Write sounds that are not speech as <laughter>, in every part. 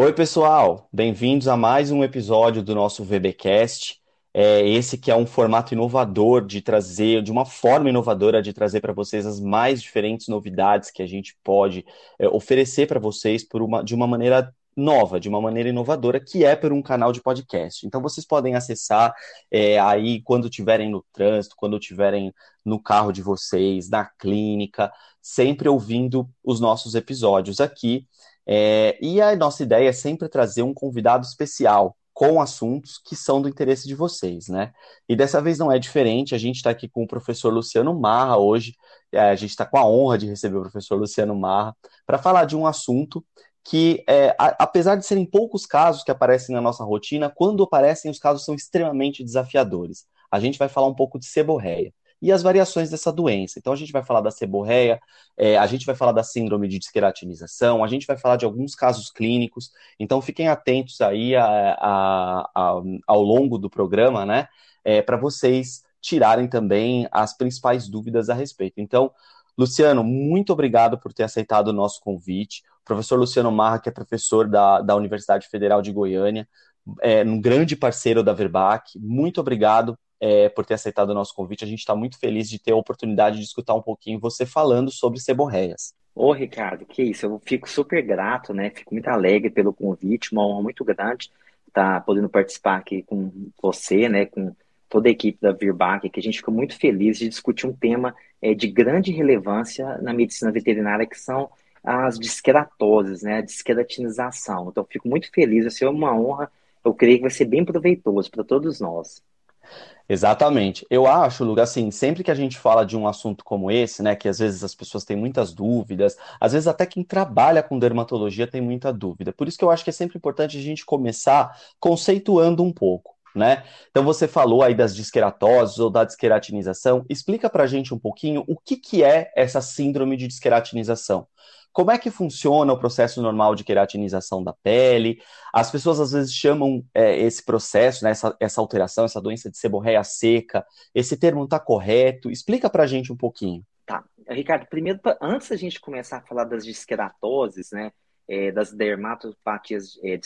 Oi, pessoal, bem-vindos a mais um episódio do nosso VBcast. É, esse que é um formato inovador de trazer, de uma forma inovadora de trazer para vocês as mais diferentes novidades que a gente pode é, oferecer para vocês por uma, de uma maneira nova, de uma maneira inovadora, que é por um canal de podcast. Então vocês podem acessar é, aí quando estiverem no trânsito, quando estiverem no carro de vocês, na clínica, sempre ouvindo os nossos episódios aqui. É, e a nossa ideia é sempre trazer um convidado especial com assuntos que são do interesse de vocês, né? E dessa vez não é diferente, a gente está aqui com o professor Luciano Marra hoje, é, a gente está com a honra de receber o professor Luciano Marra para falar de um assunto que, é, a, apesar de serem poucos casos que aparecem na nossa rotina, quando aparecem, os casos são extremamente desafiadores. A gente vai falar um pouco de seborreia e as variações dessa doença. Então, a gente vai falar da seborreia, é, a gente vai falar da síndrome de desqueratinização, a gente vai falar de alguns casos clínicos. Então, fiquem atentos aí a, a, a, ao longo do programa, né, é, para vocês tirarem também as principais dúvidas a respeito. Então, Luciano, muito obrigado por ter aceitado o nosso convite. O professor Luciano Marra, que é professor da, da Universidade Federal de Goiânia, é um grande parceiro da Verbac. Muito obrigado é, por ter aceitado o nosso convite. A gente está muito feliz de ter a oportunidade de escutar um pouquinho você falando sobre seborreias. Ô, Ricardo, que isso, eu fico super grato, né? Fico muito alegre pelo convite, uma honra muito grande estar tá podendo participar aqui com você, né? Com toda a equipe da Virbac, que a gente ficou muito feliz de discutir um tema é, de grande relevância na medicina veterinária, que são as disqueratoses, né? A disqueratinização. Então, fico muito feliz, vai ser uma honra, eu creio que vai ser bem proveitoso para todos nós. Exatamente. Eu acho, Luga, assim, sempre que a gente fala de um assunto como esse, né, que às vezes as pessoas têm muitas dúvidas, às vezes até quem trabalha com dermatologia tem muita dúvida. Por isso que eu acho que é sempre importante a gente começar conceituando um pouco. Né? Então você falou aí das disqueratoses ou da disqueratinização. Explica para a gente um pouquinho o que, que é essa síndrome de disqueratinização. Como é que funciona o processo normal de queratinização da pele? As pessoas às vezes chamam é, esse processo, né, essa, essa, alteração, essa doença de seborreia seca. Esse termo está correto? Explica para a gente um pouquinho. Tá, Ricardo, primeiro, antes da gente começar a falar das disqueratoses, né, é, das dermatopatias é,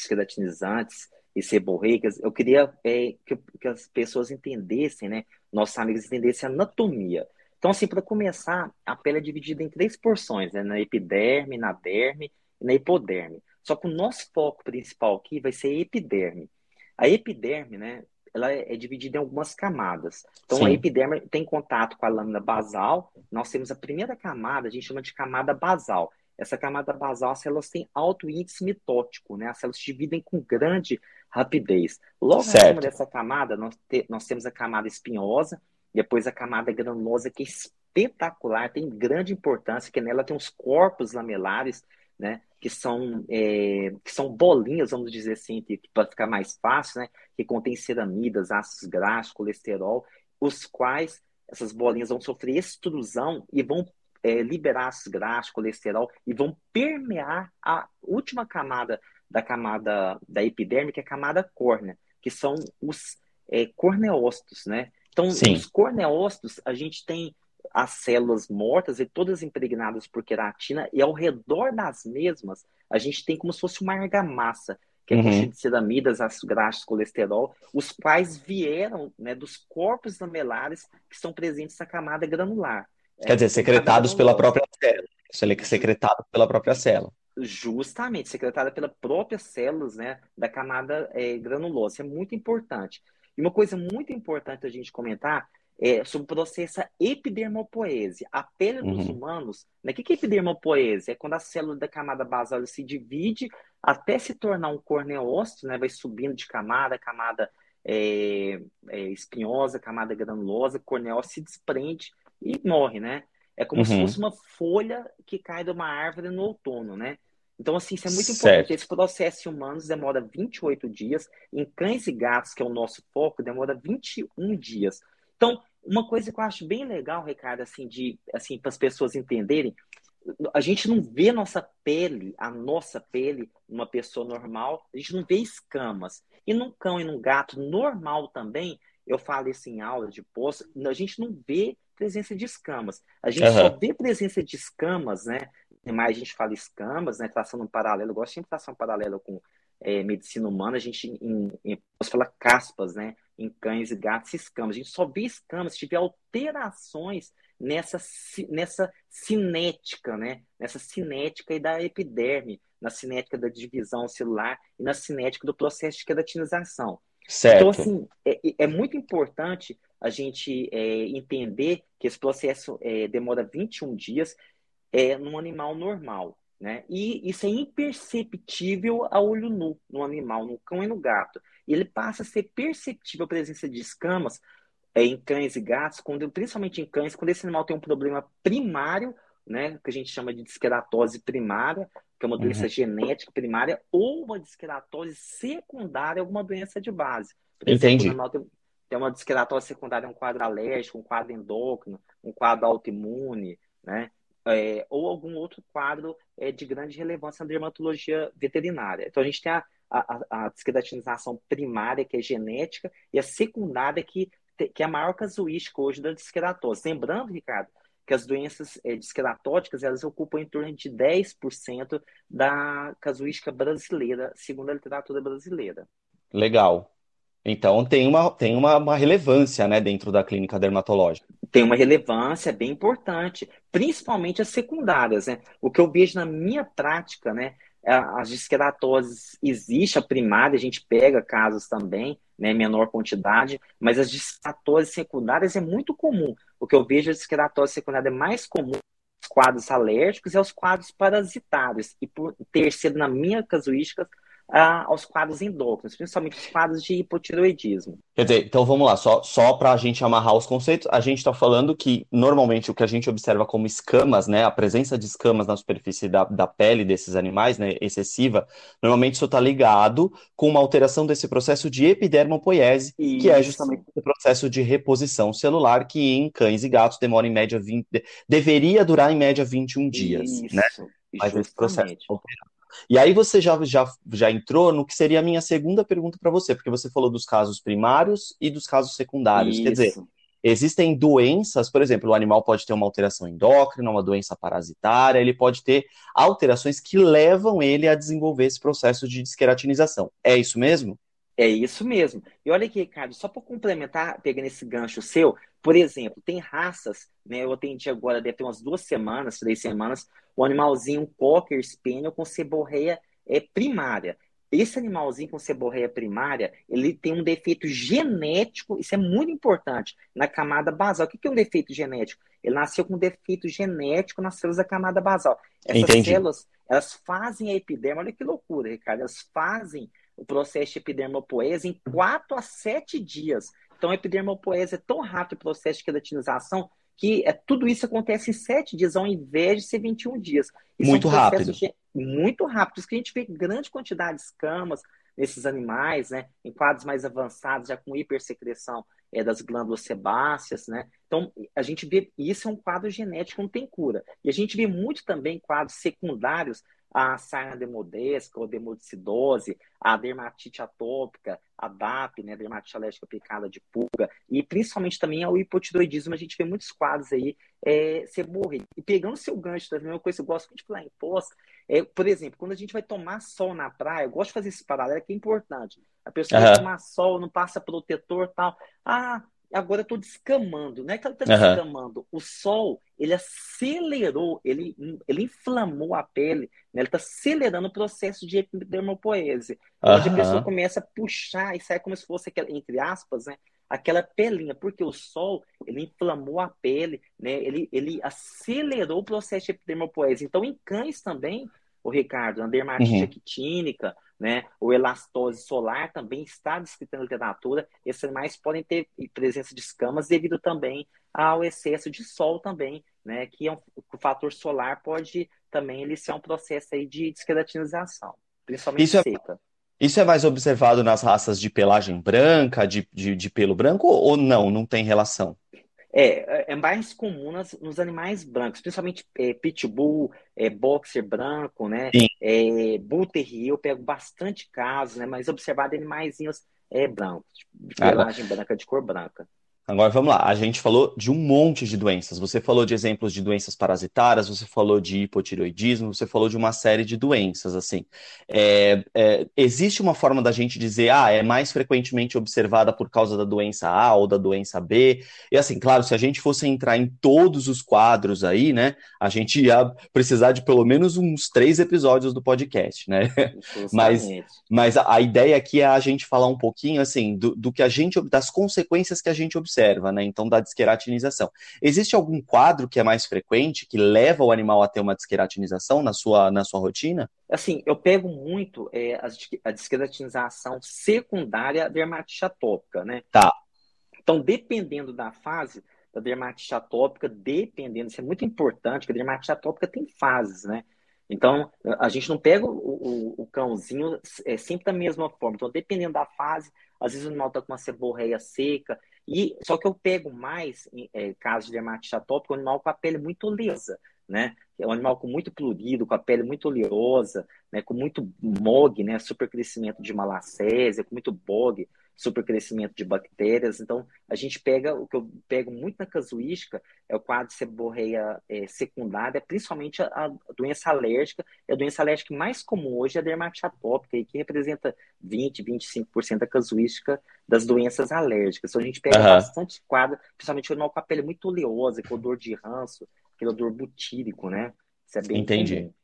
e seborreicas, eu queria é, que, que, as pessoas entendessem, né, nossos amigos entendessem a anatomia. Então, assim, para começar, a pele é dividida em três porções, né? Na epiderme, na derme e na hipoderme. Só que o nosso foco principal aqui vai ser a epiderme. A epiderme, né? Ela é dividida em algumas camadas. Então, Sim. a epiderme tem contato com a lâmina basal. Nós temos a primeira camada, a gente chama de camada basal. Essa camada basal, as células têm alto índice mitótico, né? As células se dividem com grande rapidez. Logo certo. acima dessa camada, nós, te, nós temos a camada espinhosa, depois a camada granulosa, que é espetacular, tem grande importância, que nela tem os corpos lamelares, né? Que são, é, que são bolinhas, vamos dizer assim, para ficar mais fácil, né? Que contém ceramidas, ácidos graxos, colesterol, os quais essas bolinhas vão sofrer extrusão e vão é, liberar ácidos graxos, colesterol e vão permear a última camada da camada da epiderme, que é a camada córnea, que são os é, corneócitos, né? Então, Sim. nos corneócitos, a gente tem as células mortas e todas impregnadas por queratina, e ao redor das mesmas, a gente tem como se fosse uma argamassa, que é uhum. de ceramidas, ácidos graxos, colesterol, os quais vieram né, dos corpos lamelares que estão presentes na camada granular. Quer é, dizer, secretados pela própria célula. Isso é secretado pela própria célula. Justamente, secretada pelas próprias células né, da camada é, granulosa. Isso é muito importante. E uma coisa muito importante a gente comentar é sobre o processo epidermopoese. A pele uhum. dos humanos, né? o que é epidermopoese? É quando a célula da camada basal se divide até se tornar um corneócito, né? vai subindo de camada, camada é, é, espinhosa, camada granulosa, corneócito se desprende e morre, né? É como uhum. se fosse uma folha que cai de uma árvore no outono, né? Então, assim, isso é muito certo. importante. Esse processo em humanos demora 28 dias, em cães e gatos, que é o nosso foco, demora 21 dias. Então, uma coisa que eu acho bem legal, Ricardo, assim, de assim, para as pessoas entenderem, a gente não vê nossa pele, a nossa pele, numa pessoa normal, a gente não vê escamas. E num cão e num gato normal também, eu falo isso em aula de poço, a gente não vê presença de escamas. A gente uhum. só vê presença de escamas, né? Mais a gente fala escamas, né? Traçando um paralelo, eu gosto sempre de traçar um paralelo com é, medicina humana, a gente em, em, posso falar caspas, né? Em cães e gatos, escamas. A gente só vê escamas se tiver alterações nessa, nessa cinética, né? Nessa cinética e da epiderme, na cinética da divisão celular e na cinética do processo de queratinização. Certo. Então, assim, é, é muito importante a gente é, entender que esse processo é, demora 21 dias é, num animal normal. Né? E isso é imperceptível a olho nu no animal, no cão e no gato. E ele passa a ser perceptível a presença de escamas é, em cães e gatos, quando, principalmente em cães, quando esse animal tem um problema primário, né, que a gente chama de disqueratose primária, que é uma doença uhum. genética primária, ou uma disqueratose secundária, alguma doença de base. Por Entendi. Exemplo, tem, tem uma disqueratose secundária, um quadro alérgico, um quadro endócrino, um quadro autoimune, né? É, ou algum outro quadro é, de grande relevância na dermatologia veterinária. Então, a gente tem a, a, a primária, que é genética, e a secundária, que, que é a maior casuística hoje da disqueratose. Lembrando, Ricardo, que as doenças é, elas ocupam em torno de 10% da casuística brasileira, segundo a literatura brasileira. Legal. Então tem uma, tem uma, uma relevância né, dentro da clínica dermatológica. Tem uma relevância bem importante, principalmente as secundárias. Né? O que eu vejo na minha prática, né, as disqueratoses existe, a primária, a gente pega casos também, né, menor quantidade, mas as disqueratoses secundárias é muito comum. O que eu vejo a disqueratose secundária é mais comum os quadros alérgicos e os quadros parasitários. E por ter sido, na minha casuística, ah, aos quadros endócrinos, principalmente os quadros de hipotiroidismo. Quer dizer, então vamos lá, só, só para a gente amarrar os conceitos, a gente está falando que normalmente o que a gente observa como escamas, né, a presença de escamas na superfície da, da pele desses animais, né, excessiva, normalmente isso está ligado com uma alteração desse processo de epidermopoiese, isso. que é justamente o processo de reposição celular que em cães e gatos demora em média 20, deveria durar em média 21 dias, isso. né? Mas esse processo e aí você já, já, já entrou no que seria a minha segunda pergunta para você, porque você falou dos casos primários e dos casos secundários. Isso. Quer dizer, existem doenças, por exemplo, o animal pode ter uma alteração endócrina, uma doença parasitária, ele pode ter alterações que levam ele a desenvolver esse processo de desqueratinização. É isso mesmo? É isso mesmo. E olha aqui, Ricardo, só para complementar, pegando esse gancho seu, por exemplo, tem raças, né? Eu atendi agora, deve ter umas duas semanas, três semanas, o animalzinho Cocker Spaniel com seborreia é, primária. Esse animalzinho com seborreia primária, ele tem um defeito genético, isso é muito importante, na camada basal. O que é um defeito genético? Ele nasceu com um defeito genético nas células da camada basal. Essas Entendi. células, elas fazem a epiderma, olha que loucura, Ricardo, elas fazem o processo de epidermopoese em 4 a 7 dias. Então, a epidermopoese é tão rápido o processo de queratinização que é, tudo isso acontece em 7 dias, ao invés de ser 21 dias. Isso muito é um rápido. De, muito rápido. Isso que a gente vê grande quantidade de escamas nesses animais, né? Em quadros mais avançados, já com hipersecreção é, das glândulas sebáceas, né? Então, a gente vê, isso é um quadro genético, não tem cura. E a gente vê muito também quadros secundários a sarna demodesca ou demodicidose, a dermatite atópica, a DAP, né, dermatite alérgica aplicada de pulga, e principalmente também ao hipotiroidismo, a gente vê muitos quadros aí é, morrer. E pegando seu gancho da mesma coisa, eu gosto muito de falar em pós, é, por exemplo, quando a gente vai tomar sol na praia, eu gosto de fazer esse paralelo que é importante. A pessoa uhum. vai tomar sol, não passa protetor tal. Ah, agora eu tô descamando. Não é que ela tá uhum. descamando. O sol, ele acelerou, ele, ele inflamou a pele, né? ele tá acelerando o processo de epidermopoese. Uhum. Onde a pessoa começa a puxar e sai como se fosse, aquela, entre aspas, né? aquela pelinha, porque o sol, ele inflamou a pele, né? ele, ele acelerou o processo de epidermopoese. Então, em cães também, o Ricardo, a dermatite uhum. actínica, né? O elastose solar também está descrito na literatura. Esses animais podem ter presença de escamas devido também ao excesso de sol também, né? Que é um, o fator solar pode também ele ser um processo aí de desqueratinização, principalmente isso seca. É, isso é mais observado nas raças de pelagem branca, de, de, de pelo branco, ou não? Não tem relação? É, é, é mais comum nas, nos animais brancos, principalmente é, pitbull, é, boxer branco, né? É, bull terrier, eu pego bastante casos, né? Mas observado animaizinhos é, brancos, de pelagem branca, de cor branca. Agora vamos lá. A gente falou de um monte de doenças. Você falou de exemplos de doenças parasitárias, você falou de hipotireoidismo, você falou de uma série de doenças. Assim, é, é, existe uma forma da gente dizer, ah, é mais frequentemente observada por causa da doença A ou da doença B. E assim, claro, se a gente fosse entrar em todos os quadros aí, né, a gente ia precisar de pelo menos uns três episódios do podcast, né? <laughs> Mas, mas a, a, ideia aqui é a gente falar um pouquinho assim do, do que a gente das consequências que a gente observa observa, né? Então, da desqueratinização. Existe algum quadro que é mais frequente, que leva o animal a ter uma desqueratinização na sua, na sua rotina? Assim, eu pego muito é, a desqueratinização secundária dermatite atópica, né? Tá. Então, dependendo da fase da dermatite atópica, dependendo, isso é muito importante, que a dermatite atópica tem fases, né? Então, a gente não pega o, o, o cãozinho é, sempre da mesma forma. Então, dependendo da fase, às vezes o animal está com uma seborreia seca, e só que eu pego mais, em é, caso de dermatite atópica, o animal com a pele muito lisa, né? É um animal com muito plurido, com a pele muito oleosa, né? Com muito MOG, né? Supercrescimento de malacésia, com muito BOG supercrescimento de bactérias. Então, a gente pega, o que eu pego muito na casuística é o quadro de seborreia é, secundária, principalmente a, a, doença alérgica. E a doença alérgica mais comum hoje é a dermatite atópica, que representa 20, 25% da casuística das doenças alérgicas. Então, a gente pega uhum. bastante quadro, principalmente o animal com a pele muito oleosa, com odor de ranço, aquele odor butírico, né? Isso é bem Entendi. Comum.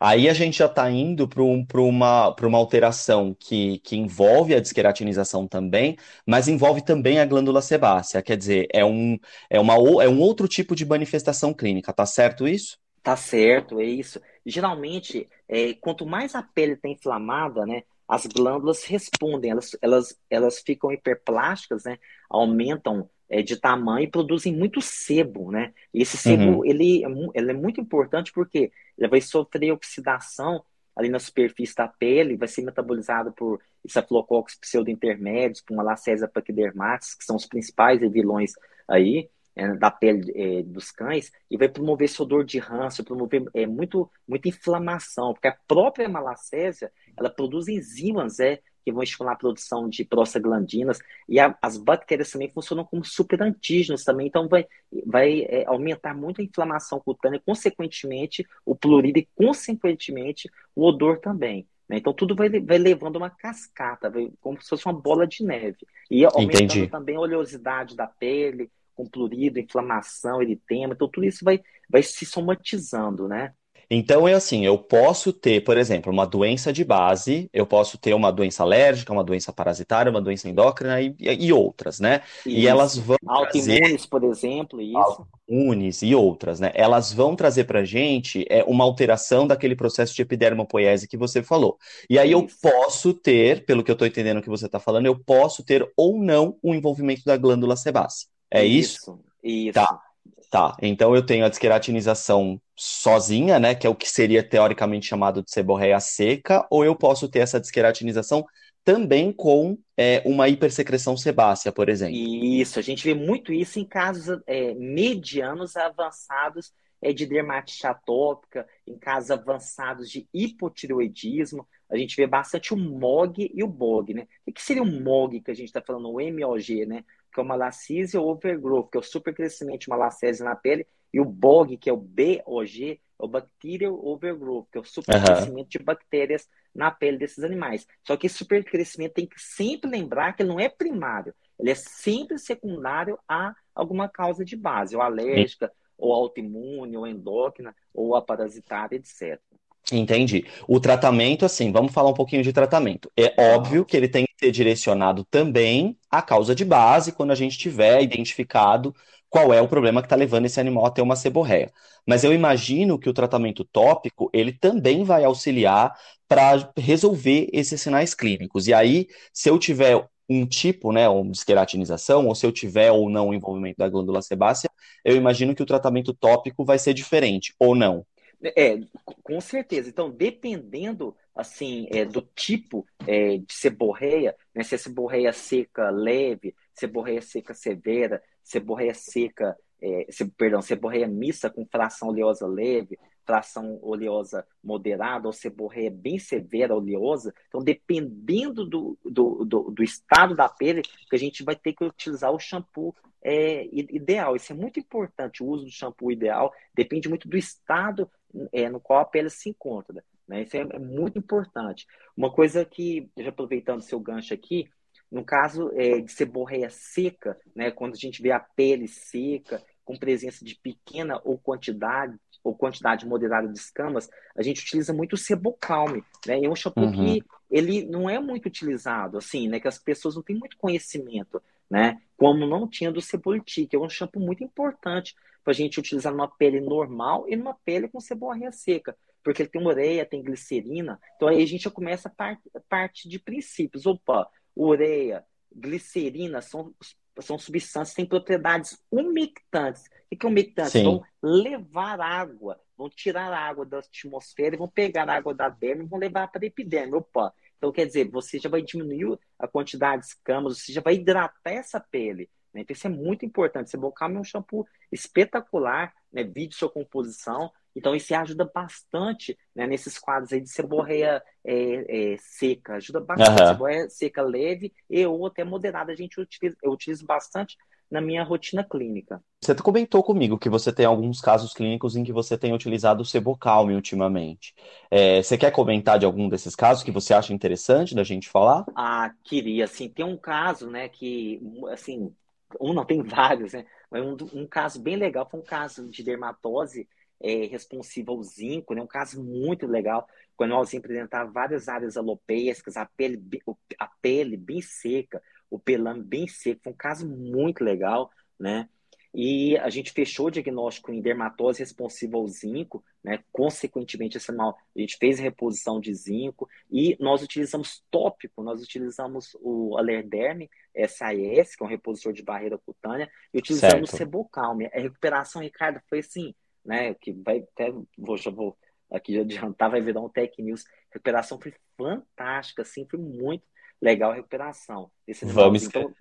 Aí a gente já está indo para um, uma, uma alteração que, que envolve a desqueratinização também, mas envolve também a glândula sebácea. Quer dizer, é um, é uma, é um outro tipo de manifestação clínica, tá certo isso? Tá certo, é isso. Geralmente, é, quanto mais a pele está inflamada, né, as glândulas respondem, elas, elas, elas ficam hiperplásticas, né, aumentam é, de tamanho e produzem muito sebo, né? E esse sebo, uhum. ele, é ele é muito importante porque ele vai sofrer oxidação ali na superfície da pele, vai ser metabolizado por estafilococcus pseudointermédios, por Malassezia pachydermatis, que são os principais vilões aí é, da pele é, dos cães, e vai promover esse odor de ranço, promover é, muito, muita inflamação, porque a própria malacésia, ela produz enzimas, é, que vão estimular a produção de prostaglandinas, e a, as bactérias também funcionam como superantígenos também, então vai, vai é, aumentar muito a inflamação cutânea, consequentemente o plurido e, consequentemente, o odor também. Né? Então tudo vai, vai levando uma cascata, vai, como se fosse uma bola de neve. E aumentando Entendi. também a oleosidade da pele, com plurido, inflamação, eritema, então tudo isso vai, vai se somatizando, né? Então é assim, eu posso ter, por exemplo, uma doença de base, eu posso ter uma doença alérgica, uma doença parasitária, uma doença endócrina e, e outras, né? Isso. E elas vão autoimunes, por exemplo, isso. Autoimunes e outras, né? Elas vão trazer para gente é, uma alteração daquele processo de epidermopoiese que você falou. E aí isso. eu posso ter, pelo que eu estou entendendo que você está falando, eu posso ter ou não o um envolvimento da glândula sebácea. É isso? Isso. isso. Tá. Tá, então eu tenho a desqueratinização sozinha, né, que é o que seria teoricamente chamado de seborreia seca, ou eu posso ter essa desqueratinização também com é, uma hipersecreção sebácea, por exemplo. Isso, a gente vê muito isso em casos é, medianos avançados é, de dermatite atópica, em casos avançados de hipotireoidismo. A gente vê bastante o MOG e o BOG, né? O que seria o MOG que a gente está falando, o MOG, né? Que é o malacísia overgrowth, que é o supercrescimento de malacésia na pele, e o BOG, que é o BOG, é o bacterial overgrowth, que é o supercrescimento uhum. de bactérias na pele desses animais. Só que esse supercrescimento tem que sempre lembrar que ele não é primário, ele é sempre secundário a alguma causa de base, ou alérgica, ou autoimune, ou endócrina, ou a parasitária, etc. Entendi. O tratamento, assim, vamos falar um pouquinho de tratamento. É óbvio que ele tem que ser direcionado também à causa de base, quando a gente tiver identificado qual é o problema que está levando esse animal a ter uma seborreia. Mas eu imagino que o tratamento tópico, ele também vai auxiliar para resolver esses sinais clínicos. E aí, se eu tiver um tipo, né, uma esqueratinização, ou se eu tiver ou não o envolvimento da glândula sebácea, eu imagino que o tratamento tópico vai ser diferente, ou não. É, com certeza. Então, dependendo assim é, do tipo é, de seborreia, né, se é seborreia seca leve, seborreia seca severa, seborreia seca, é, se, perdão, seborreia mista com fração oleosa leve, fração oleosa moderada ou seborreia bem severa oleosa. Então, dependendo do, do, do, do estado da pele, que a gente vai ter que utilizar o shampoo é, ideal. Isso é muito importante. O uso do shampoo ideal depende muito do estado é, no qual a pele se encontra. Né? Isso é, é muito importante. Uma coisa que, já aproveitando seu gancho aqui, no caso é, de seborreia seca, né, quando a gente vê a pele seca, com presença de pequena ou quantidade ou quantidade moderada de escamas, a gente utiliza muito o Sebocalme, né? É um shampoo uhum. que ele não é muito utilizado, assim, né? Que as pessoas não têm muito conhecimento, né? Como não tinha do Ceboliti, que é um shampoo muito importante para a gente utilizar numa pele normal e numa pele com seborreia seca, porque ele tem ureia, tem glicerina, então aí a gente já começa a parte, parte de princípios. Opa, ureia, glicerina são são substâncias que têm propriedades umectantes. O que é umectante? Sim. Vão levar água, vão tirar a água da atmosfera e vão pegar a água da derme e vão levar para a epiderme. Opa! Então, quer dizer, você já vai diminuir a quantidade de escamas, você já vai hidratar essa pele. Né? Então, isso é muito importante. Sebocalme é um shampoo espetacular, né? vídeo sua composição. Então, isso ajuda bastante né, nesses quadros aí de seborreia é, é, seca. Ajuda bastante. Uhum. Seborreia seca leve e ou até moderada. A gente utiliza, eu utilizo bastante na minha rotina clínica. Você comentou comigo que você tem alguns casos clínicos em que você tem utilizado o Sebocalme ultimamente. É, você quer comentar de algum desses casos que você acha interessante da gente falar? Ah, queria. Assim, tem um caso, né, que, assim, um não, tem <laughs> vários, né? Mas um, um caso bem legal foi um caso de dermatose é, responsiva ao zinco, né? um caso muito legal, quando nós apresentava várias áreas alopéicas, a pele, a pele bem seca, o pelame bem seco, foi um caso muito legal, né? E a gente fechou o diagnóstico em dermatose responsiva ao zinco, né? Consequentemente, esse mal, a gente fez a reposição de zinco e nós utilizamos tópico, nós utilizamos o Alerderme SAS, que é um repositor de barreira cutânea, e utilizamos certo. o Sebocalme. A recuperação, Ricardo, foi assim, né? Que vai até vou, já vou aqui adiantar, vai virar um Tech News. A recuperação foi fantástica, assim, foi muito legal a recuperação. Esse Vamos. Então,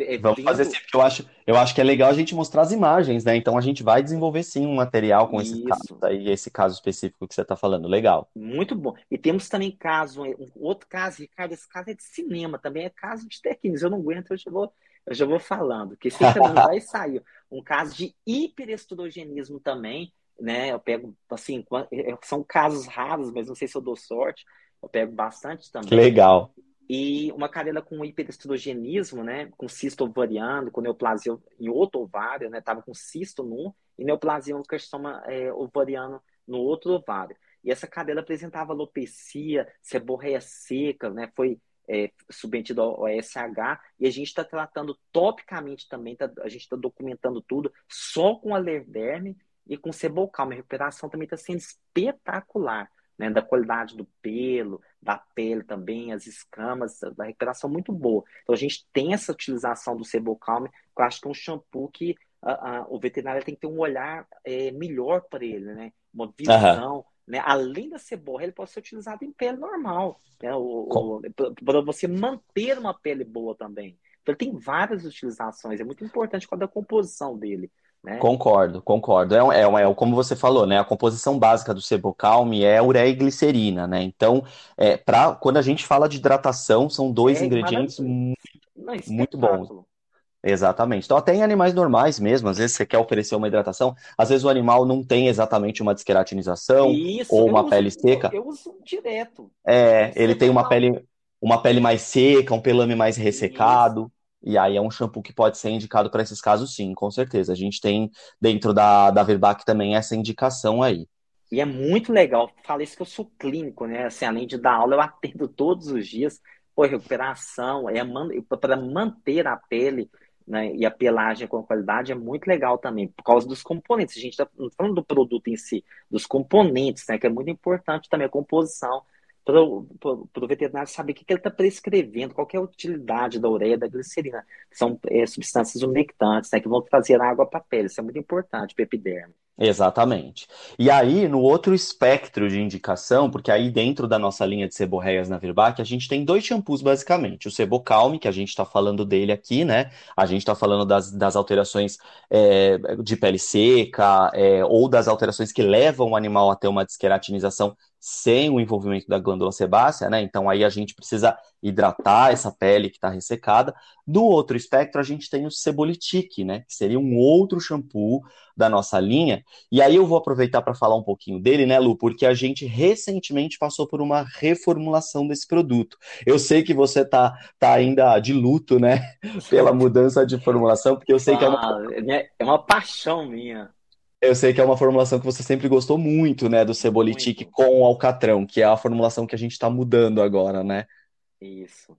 é, Vamos fazer assim, porque eu acho, eu acho que é legal a gente mostrar as imagens, né? Então a gente vai desenvolver sim um material com esse caso aí, esse caso específico que você está falando. Legal. Muito bom. E temos também caso, um outro caso, Ricardo, esse caso é de cinema, também é caso de News. Eu não aguento, eu já vou, eu já vou falando, que esse também <laughs> vai sair. Um caso de hiperestrogenismo também, né? Eu pego, assim, é, são casos raros, mas não sei se eu dou sorte. Eu pego bastante também. Legal. E uma cadela com hiperestrogenismo, né? Com cisto ovariano, com neoplasia em outro ovário, né? Tava com cisto num e neoplasia um carcinoma é, ovariano no outro ovário. E essa cadela apresentava alopecia, seborreia seca, né? Foi é, submetido ao, ao SH, e a gente está tratando topicamente também, tá, a gente está documentando tudo só com alerderme e com sebolcalma. A recuperação também está sendo espetacular, né? Da qualidade do pelo, da pele também, as escamas, da recuperação muito boa. Então a gente tem essa utilização do sebolcalme, que eu acho que é um shampoo que a, a, o veterinário tem que ter um olhar é, melhor para ele, né? Uma visão. Uhum né? Além da seborra, ele pode ser utilizado em pele normal, né? para você manter uma pele boa também. Então, ele tem várias utilizações, é muito importante qual é a composição dele. Né? Concordo, concordo. É, é, é, como você falou, né? A composição básica do Sebocalme é ureia e glicerina, né? Então, é, pra, quando a gente fala de hidratação, são dois é, ingredientes muito, muito bons. Exatamente. Então, até em animais normais mesmo, às vezes você quer oferecer uma hidratação, às vezes o animal não tem exatamente uma desqueratinização Isso, ou uma uso, pele seca. Eu, eu, uso direto. É, ele tem uma pele, uma pele mais seca, um pelame mais ressecado. Isso. E aí é um shampoo que pode ser indicado para esses casos, sim, com certeza. A gente tem dentro da, da Verbac também essa indicação aí. E é muito legal. Falei isso que eu sou clínico, né? Assim, além de dar aula, eu atendo todos os dias. Pô, recuperação, é para manter a pele né, e a pelagem com qualidade é muito legal também, por causa dos componentes. A gente está falando do produto em si, dos componentes, né, que é muito importante também a composição, para o veterinário saber o que, que ele está prescrevendo, qual é a utilidade da ureia, da glicerina. São é, substâncias umectantes, né, que vão trazer água para a pele. Isso é muito importante para epiderme. Exatamente. E aí, no outro espectro de indicação, porque aí dentro da nossa linha de seborreias na Virbac, a gente tem dois shampoos basicamente. O Sebocalme, que a gente está falando dele aqui, né? A gente está falando das, das alterações é, de pele seca é, ou das alterações que levam o animal a ter uma desqueratinização sem o envolvimento da glândula sebácea, né? Então aí a gente precisa hidratar essa pele que está ressecada. Do outro espectro, a gente tem o Cebolitique, né? Que seria um outro shampoo da nossa linha. E aí eu vou aproveitar para falar um pouquinho dele, né, Lu? Porque a gente recentemente passou por uma reformulação desse produto. Eu sei que você tá, tá ainda de luto, né? <laughs> Pela <laughs> mudança de formulação, porque eu sei ah, que é uma. É, é uma paixão minha. Eu sei que é uma formulação que você sempre gostou muito, né, do Cebolitique com o alcatrão, que é a formulação que a gente está mudando agora, né? Isso.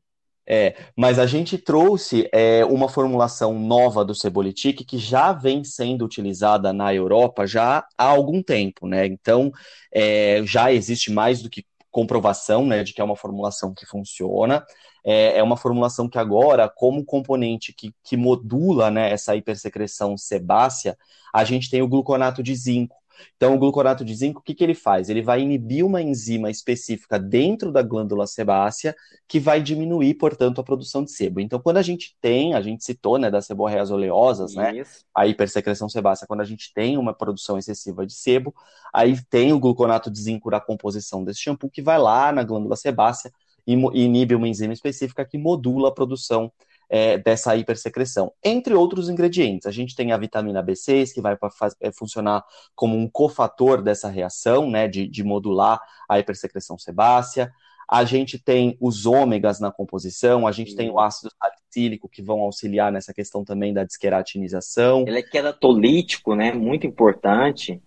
É, mas a gente trouxe é, uma formulação nova do Cebolitique que já vem sendo utilizada na Europa já há algum tempo, né? Então, é, já existe mais do que comprovação, né, de que é uma formulação que funciona. É, é uma formulação que agora, como componente que, que modula, né, essa hipersecreção sebácea, a gente tem o gluconato de zinco. Então, o gluconato de zinco, o que, que ele faz? Ele vai inibir uma enzima específica dentro da glândula sebácea que vai diminuir, portanto, a produção de sebo. Então, quando a gente tem, a gente citou, né, das seborreias oleosas, né, a hipersecreção sebácea, quando a gente tem uma produção excessiva de sebo, aí tem o gluconato de zinco da composição desse shampoo que vai lá na glândula sebácea e inibe uma enzima específica que modula a produção é, dessa hipersecreção. Entre outros ingredientes, a gente tem a vitamina B6, que vai é, funcionar como um cofator dessa reação, né, de, de modular a hipersecreção sebácea. A gente tem os ômegas na composição, a gente Sim. tem o ácido salicílico que vão auxiliar nessa questão também da desqueratinização. Ele é queratolítico, né? Muito importante.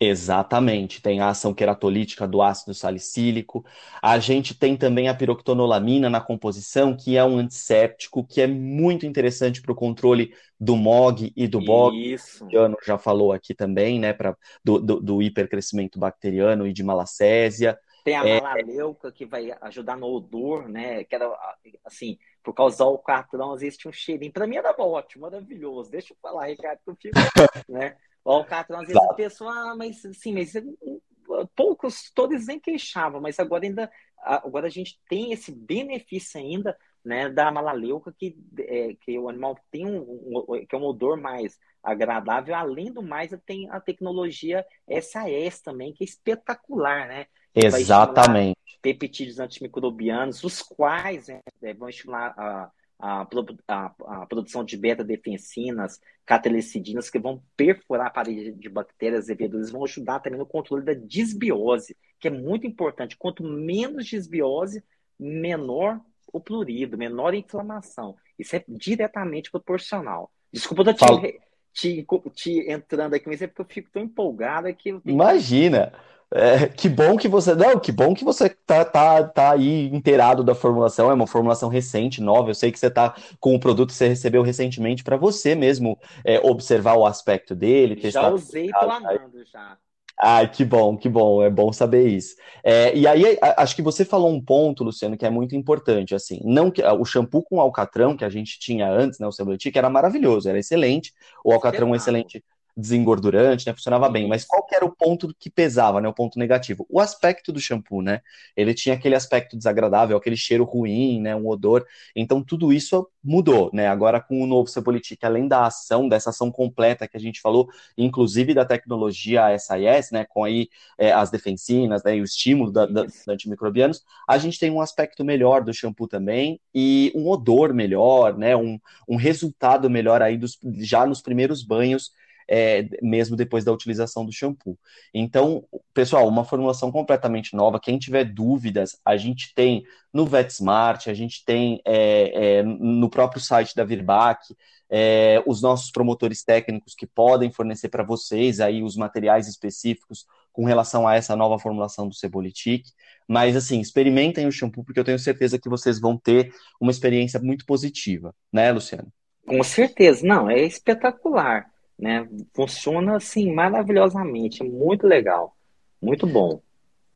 Exatamente, tem a ação queratolítica do ácido salicílico. A gente tem também a piroctonolamina na composição, que é um antisséptico, que é muito interessante para o controle do MOG e do BOG. Isso. O Jano já falou aqui também, né, pra, do, do, do hipercrescimento bacteriano e de malacésia. Tem a é... malaleuca, que vai ajudar no odor, né, que era, assim, por causa do alcatrão, existe um cheirinho. Para mim era ótimo, maravilhoso. Deixa eu falar, Ricardo, que eu fico, <laughs> né? O Alcatraz, às vezes a pessoa, ah, mas sim, mas poucos, todos nem queixavam, mas agora ainda, agora a gente tem esse benefício ainda, né, da malaleuca, que, é, que o animal tem um, um, que é um odor mais agradável, além do mais, tem a tecnologia SAS também, que é espetacular, né? Exatamente. Peptídeos antimicrobianos, os quais né, vão estimular a a, a, a produção de beta-defensinas, catalecidinas, que vão perfurar a parede de bactérias e leveduras, vão ajudar também no controle da disbiose, que é muito importante. Quanto menos disbiose, menor o plurido, menor a inflamação. Isso é diretamente proporcional. Desculpa eu te, te, te, entrando aqui, mas é porque eu fico tão empolgado que... Imagina! É, que bom que você. Não, que bom que você tá, tá, tá aí inteirado da formulação. É uma formulação recente, nova. Eu sei que você tá com o produto que você recebeu recentemente para você mesmo é, observar o aspecto dele. Já usei planando já. Ah, que bom, que bom, é bom saber isso. É, e aí, acho que você falou um ponto, Luciano, que é muito importante, assim, não que o shampoo com alcatrão que a gente tinha antes, né, o Cebletic, era maravilhoso, era excelente, o alcatrão excelente desengordurante, né? Funcionava bem. Mas qual era o ponto que pesava, né? O ponto negativo? O aspecto do shampoo, né? Ele tinha aquele aspecto desagradável, aquele cheiro ruim, né? Um odor. Então tudo isso mudou, né? Agora com o novo Cepolitique, além da ação, dessa ação completa que a gente falou, inclusive da tecnologia SIS, né? Com aí é, as defensinas, né? E o estímulo da, da, dos antimicrobianos, a gente tem um aspecto melhor do shampoo também e um odor melhor, né? Um, um resultado melhor aí dos, já nos primeiros banhos é, mesmo depois da utilização do shampoo. Então, pessoal, uma formulação completamente nova. Quem tiver dúvidas, a gente tem no VetSmart, a gente tem é, é, no próprio site da Virbac, é, os nossos promotores técnicos que podem fornecer para vocês aí os materiais específicos com relação a essa nova formulação do Cebolitic. Mas, assim, experimentem o shampoo, porque eu tenho certeza que vocês vão ter uma experiência muito positiva, né, Luciano? Com certeza, não, é espetacular né? Funciona assim maravilhosamente, muito legal, muito bom.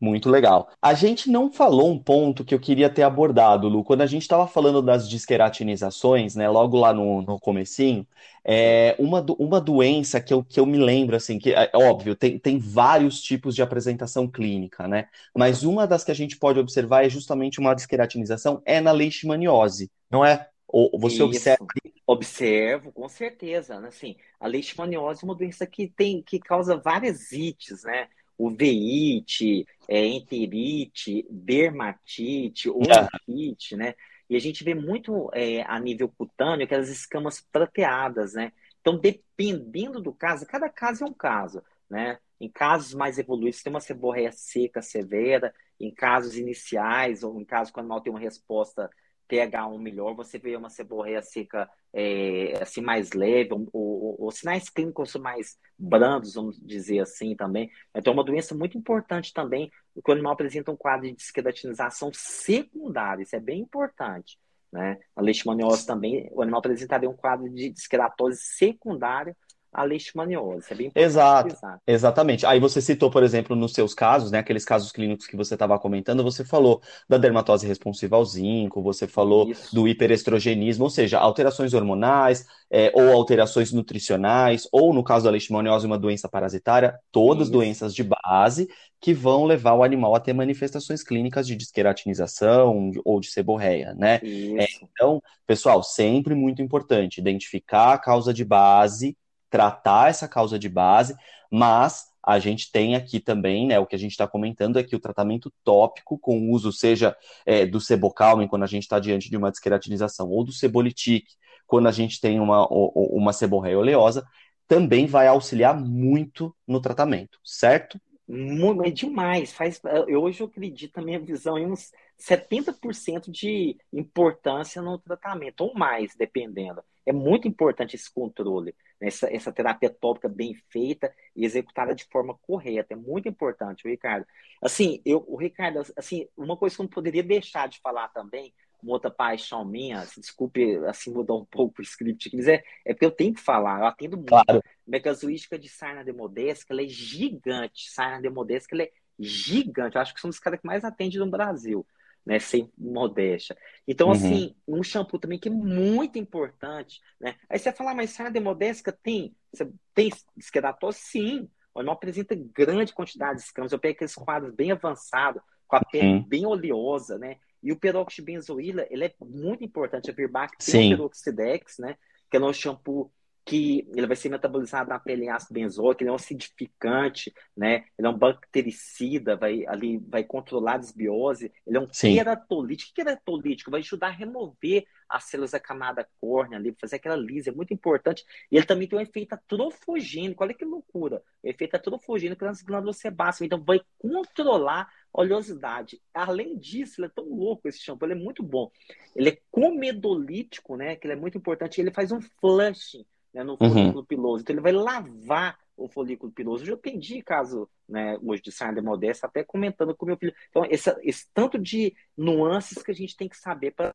Muito legal. A gente não falou um ponto que eu queria ter abordado, Lu. Quando a gente estava falando das disqueratinizações, né, logo lá no, no comecinho, é uma, uma doença que eu, que eu me lembro, assim, que é óbvio, tem, tem vários tipos de apresentação clínica, né? Mas uma das que a gente pode observar é justamente uma disqueratinização, é na leishmaniose, não é? Ou você Isso. observa Observo, com certeza. Né? Assim, a leishmaniose é uma doença que tem que causa várias ites, né? uveíte, é, enterite, dermatite, orquite, né? E a gente vê muito é, a nível cutâneo aquelas escamas prateadas, né? Então, dependendo do caso, cada caso é um caso, né? Em casos mais evoluídos, tem uma seborreia seca severa, em casos iniciais, ou em casos quando o animal tem uma resposta TH1 melhor, você vê uma seborreia seca é, assim mais leve, ou, sinais clínicos mais brandos, vamos dizer assim também. Então, é uma doença muito importante também, quando o animal apresenta um quadro de desqueratinização secundária, isso é bem importante. Né? A leishmaniose também, o animal apresentaria um quadro de desqueratose secundária a leishmaniose. É bem importante Exato, exatamente. Aí você citou, por exemplo, nos seus casos, né, aqueles casos clínicos que você estava comentando, você falou da dermatose responsiva ao zinco, você falou Isso. do hiperestrogenismo, ou seja, alterações hormonais, é, ou alterações nutricionais, ou no caso da leishmaniose, uma doença parasitária, todas Isso. doenças de base que vão levar o animal a ter manifestações clínicas de desqueratinização ou de seborreia, né? É, então, pessoal, sempre muito importante identificar a causa de base tratar essa causa de base, mas a gente tem aqui também, né, o que a gente está comentando é que o tratamento tópico com uso, seja é, do sebocalmen, quando a gente está diante de uma desqueratinização, ou do sebolitic, quando a gente tem uma, uma seborreia oleosa, também vai auxiliar muito no tratamento, certo? Muito, é demais. Faz, eu, hoje eu acredito na minha visão em uns 70% de importância no tratamento, ou mais, dependendo. É muito importante esse controle, né? essa, essa terapia tópica bem feita e executada de forma correta. É muito importante, Ricardo. Assim, eu, o Ricardo, assim, uma coisa que eu não poderia deixar de falar também, uma outra paixão minha, assim, desculpe assim mudar um pouco o script, mas é, é porque eu tenho que falar, eu atendo muito. Claro. A casuística de Sarna Demodesca, ela é gigante. Sarna Demodesca, ela é gigante. Eu acho que são os caras que mais atendem no Brasil né? Sem modéstia. Então, uhum. assim, um shampoo também que é muito importante, né? Aí você vai falar, mas sarna demodésica tem? Você tem esquedatose? Sim. O animal apresenta grande quantidade de escamas. Eu pego aqueles quadros bem avançados, com a pele uhum. bem oleosa, né? E o peroxibenzoíla, ele é muito importante. A Virbac tem Sim. o peroxidex, né? Que é um shampoo que ele vai ser metabolizado na pele em ácido benzoico, ele é um acidificante, né? Ele é um bactericida, vai ali vai controlar a desbiose, ele é um Sim. queratolítico. O que é queratolítico? Vai ajudar a remover as células da camada córnea ali, fazer aquela lisa, é muito importante. E ele também tem um efeito atrofogênico, olha que loucura. O efeito atrofogênico nas glândulas sebáceas, então vai controlar a oleosidade. Além disso, ele é tão louco esse shampoo, ele é muito bom. Ele é comedolítico, né? Que ele é muito importante, ele faz um flushing né, no uhum. folículo uhum. piloso. Então ele vai lavar o folículo piloso. Eu já atendi caso né, hoje de sarna modesta, até comentando com meu filho. Então, esse, esse tanto de nuances que a gente tem que saber para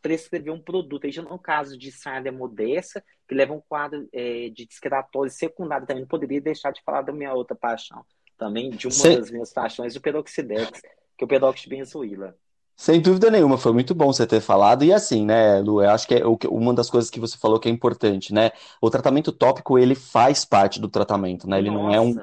prescrever um produto. Aí já no caso de sarna modesta, que leva um quadro é, de discretose secundário, também não poderia deixar de falar da minha outra paixão. Também de uma das minhas paixões, o peroxidex, que é o peroxibenzoíla. Sem dúvida nenhuma, foi muito bom você ter falado. E assim, né, Lu, eu acho que é uma das coisas que você falou que é importante, né? O tratamento tópico, ele faz parte do tratamento, né? Ele Nossa, não é um,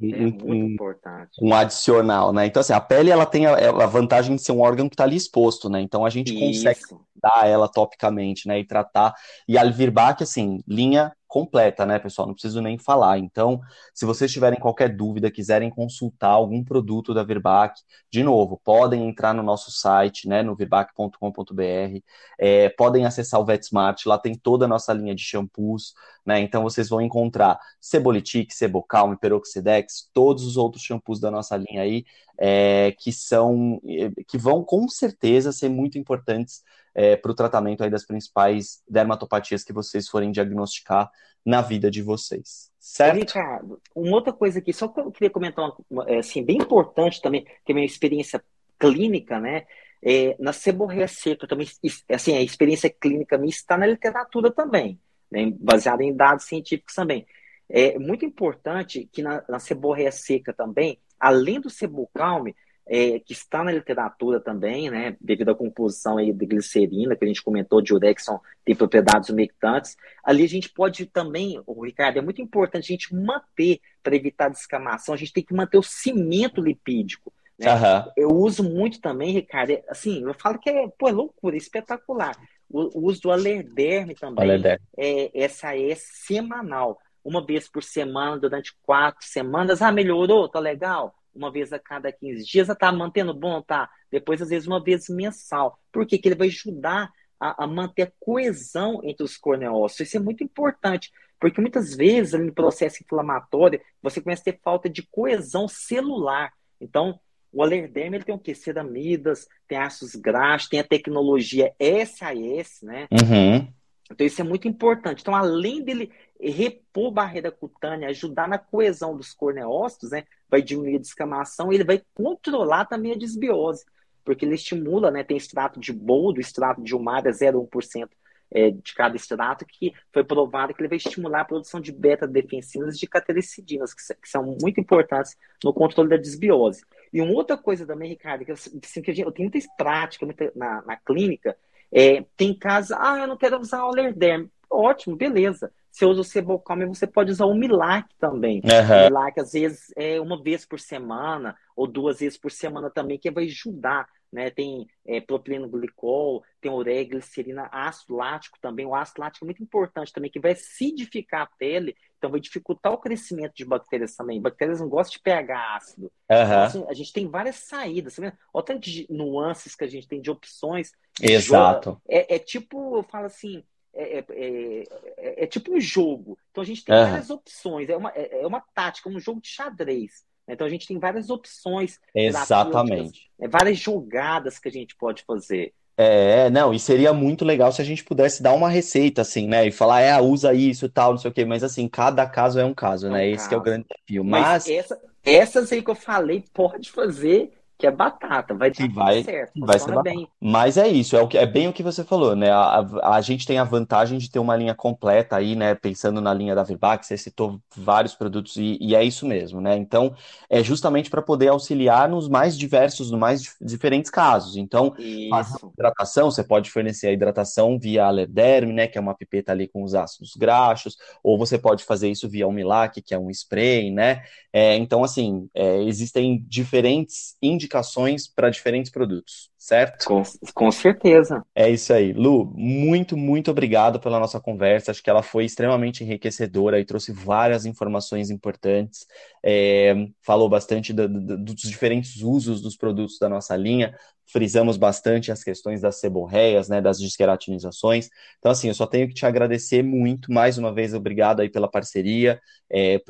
um, é um adicional, né? Então, assim, a pele, ela tem a, a vantagem de ser um órgão que está ali exposto, né? Então, a gente Isso. consegue dar ela topicamente, né? E tratar. E a Alvirbac, assim, linha completa, né, pessoal? Não preciso nem falar. Então, se vocês tiverem qualquer dúvida, quiserem consultar algum produto da Virbac, de novo, podem entrar no nosso site, né, no virbac.com.br, é, podem acessar o VetSmart, lá tem toda a nossa linha de shampoos, né? Então vocês vão encontrar Sebolitic, Sebocalme, Peroxidex, todos os outros shampoos da nossa linha aí, é, que são que vão com certeza ser muito importantes é, para o tratamento aí das principais dermatopatias que vocês forem diagnosticar na vida de vocês. Certo? Ricardo, uma outra coisa aqui, só que eu queria comentar uma, é, assim, bem importante também, que é a minha experiência clínica, né? É, na seborreia seca também, assim, a experiência clínica minha está na literatura também, né, baseada em dados científicos também. É muito importante que na, na seborreia seca também, além do sebocalme, é, que está na literatura também, né, devido à composição aí de glicerina, que a gente comentou, de urexon tem propriedades umectantes. Ali a gente pode também, o Ricardo, é muito importante a gente manter, para evitar descamação, a gente tem que manter o cimento lipídico. Né? Uhum. Eu uso muito também, Ricardo, é, assim, eu falo que é, pô, é loucura, é espetacular. O, o uso do alerderme também, alerderme. É, essa é semanal. Uma vez por semana durante quatro semanas. Ah, melhorou, tá legal? Uma vez a cada 15 dias, ah, tá mantendo bom, tá? Depois, às vezes, uma vez mensal. Por quê? Que ele vai ajudar a, a manter a coesão entre os corneócitos. Isso é muito importante, porque muitas vezes, no processo inflamatório, você começa a ter falta de coesão celular. Então, o alerderme ele tem o quê? Ceramidas, tem ácidos graxos, tem a tecnologia SAS, né? Uhum. Então isso é muito importante. Então, além dele repor barreira cutânea, ajudar na coesão dos corneócitos, né? Vai diminuir a descamação, ele vai controlar também a desbiose, porque ele estimula, né? Tem extrato de boldo, extrato de umada 0,1% é, de cada extrato, que foi provado que ele vai estimular a produção de beta-defensinas e de catericidinas, que, que, são muito importantes no controle da desbiose. E uma outra coisa também, Ricardo, que, assim, que eu tenho muita prática muita, na, na clínica, é, tem casos, ah, eu não quero usar o Lerderm. Ótimo, beleza. Você usa o Sebocalme, você pode usar o Milac também. Uhum. O Milac, às vezes, é uma vez por semana, ou duas vezes por semana também, que vai ajudar né? Tem é, propileno glicol, tem ureglicerina, ácido lático também. O ácido lático é muito importante também, que vai acidificar a pele, então vai dificultar o crescimento de bactérias também. Bactérias não gostam de pegar ácido. Uhum. Então, assim, a gente tem várias saídas, tá Olha o tanto de nuances que a gente tem de opções. Exato. É, é tipo, eu falo assim, é, é, é, é, tipo um jogo. Então a gente tem uhum. várias opções. É uma, é, é uma tática, um jogo de xadrez. Então a gente tem várias opções. Exatamente. É, várias jogadas que a gente pode fazer. É, não, e seria muito legal se a gente pudesse dar uma receita, assim, né? E falar, é, usa isso e tal, não sei o quê, mas assim, cada caso é um caso, é um né? Caso. Esse é o grande desafio. Mas, mas essa, essas aí que eu falei, pode fazer que é batata, vai dar vai, certo, vai ser batata. bem. Mas é isso, é, o que, é bem o que você falou, né? A, a, a, gente tem a vantagem de ter uma linha completa aí, né? Pensando na linha da Virbac, você citou vários produtos e, e é isso mesmo, né? Então, é justamente para poder auxiliar nos mais diversos, nos mais diferentes casos. Então, hidratação, você pode fornecer a hidratação via Alerderm, né? Que é uma pipeta ali com os ácidos graxos, ou você pode fazer isso via Umilac, que é um spray, né? É, então, assim, é, existem diferentes indicações indicações para diferentes produtos, certo? Com, com certeza. É isso aí. Lu, muito, muito obrigado pela nossa conversa. Acho que ela foi extremamente enriquecedora e trouxe várias informações importantes. É, falou bastante do, do, dos diferentes usos dos produtos da nossa linha. Frisamos bastante as questões das seborreias, né, das disqueratinizações. Então, assim, eu só tenho que te agradecer muito. Mais uma vez, obrigado aí pela parceria, é,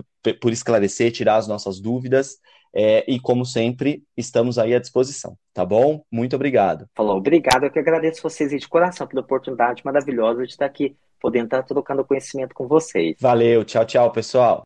por esclarecer, tirar as nossas dúvidas. É, e, como sempre, estamos aí à disposição, tá bom? Muito obrigado. Falou, obrigado. Eu que agradeço vocês de coração pela oportunidade maravilhosa de estar aqui, podendo estar trocando conhecimento com vocês. Valeu, tchau, tchau, pessoal.